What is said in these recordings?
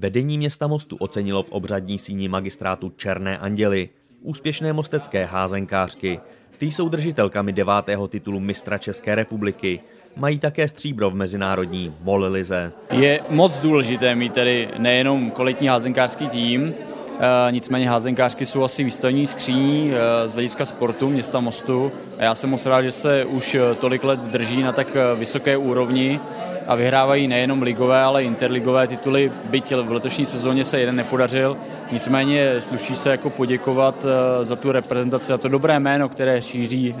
Vedení města Mostu ocenilo v obřadní síni magistrátu Černé anděly, úspěšné mostecké házenkářky. Ty jsou držitelkami devátého titulu mistra České republiky. Mají také stříbro v mezinárodní Molilize. Je moc důležité mít tedy nejenom kvalitní házenkářský tým, Eh, nicméně házenkářky jsou asi výstavní skříní eh, z hlediska sportu města Mostu a já jsem moc rád, že se už eh, tolik let drží na tak vysoké úrovni a vyhrávají nejenom ligové, ale interligové tituly, byť v letošní sezóně se jeden nepodařil. Nicméně sluší se jako poděkovat za tu reprezentaci, za to dobré jméno, které šíří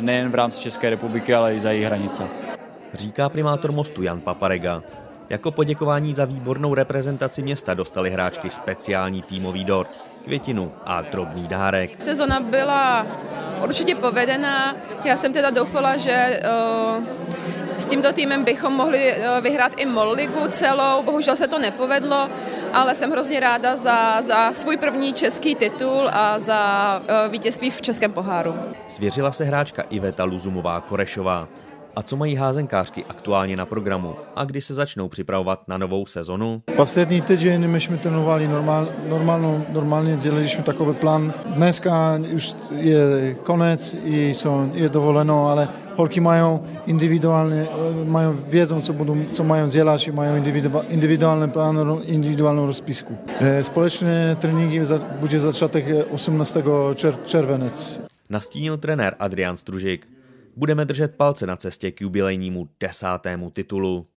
nejen v rámci České republiky, ale i za její hranice. Říká primátor Mostu Jan Paparega. Jako poděkování za výbornou reprezentaci města dostali hráčky speciální týmový dort, květinu a drobný dárek. Sezona byla určitě povedená. Já jsem teda doufala, že uh, s tímto týmem bychom mohli uh, vyhrát i MOL ligu celou. Bohužel se to nepovedlo, ale jsem hrozně ráda za, za svůj první český titul a za uh, vítězství v Českém poháru. Svěřila se hráčka Iveta Luzumová Korešová. A co mají házenkářky aktuálně na programu a kdy se začnou připravovat na novou sezonu? Poslední týden my jsme trénovali normál, normálno, normálně, dělali jsme takový plán. Dneska už je konec, i jsou, je dovoleno, ale holky mají individuálně, mají vědom, co, budou, co mají dělat, mají individuální plán, individuální rozpisku. E, společné tréninky bude začátek 18. červenec. Nastínil trenér Adrian Stružik. Budeme držet palce na cestě k jubilejnímu desátému titulu.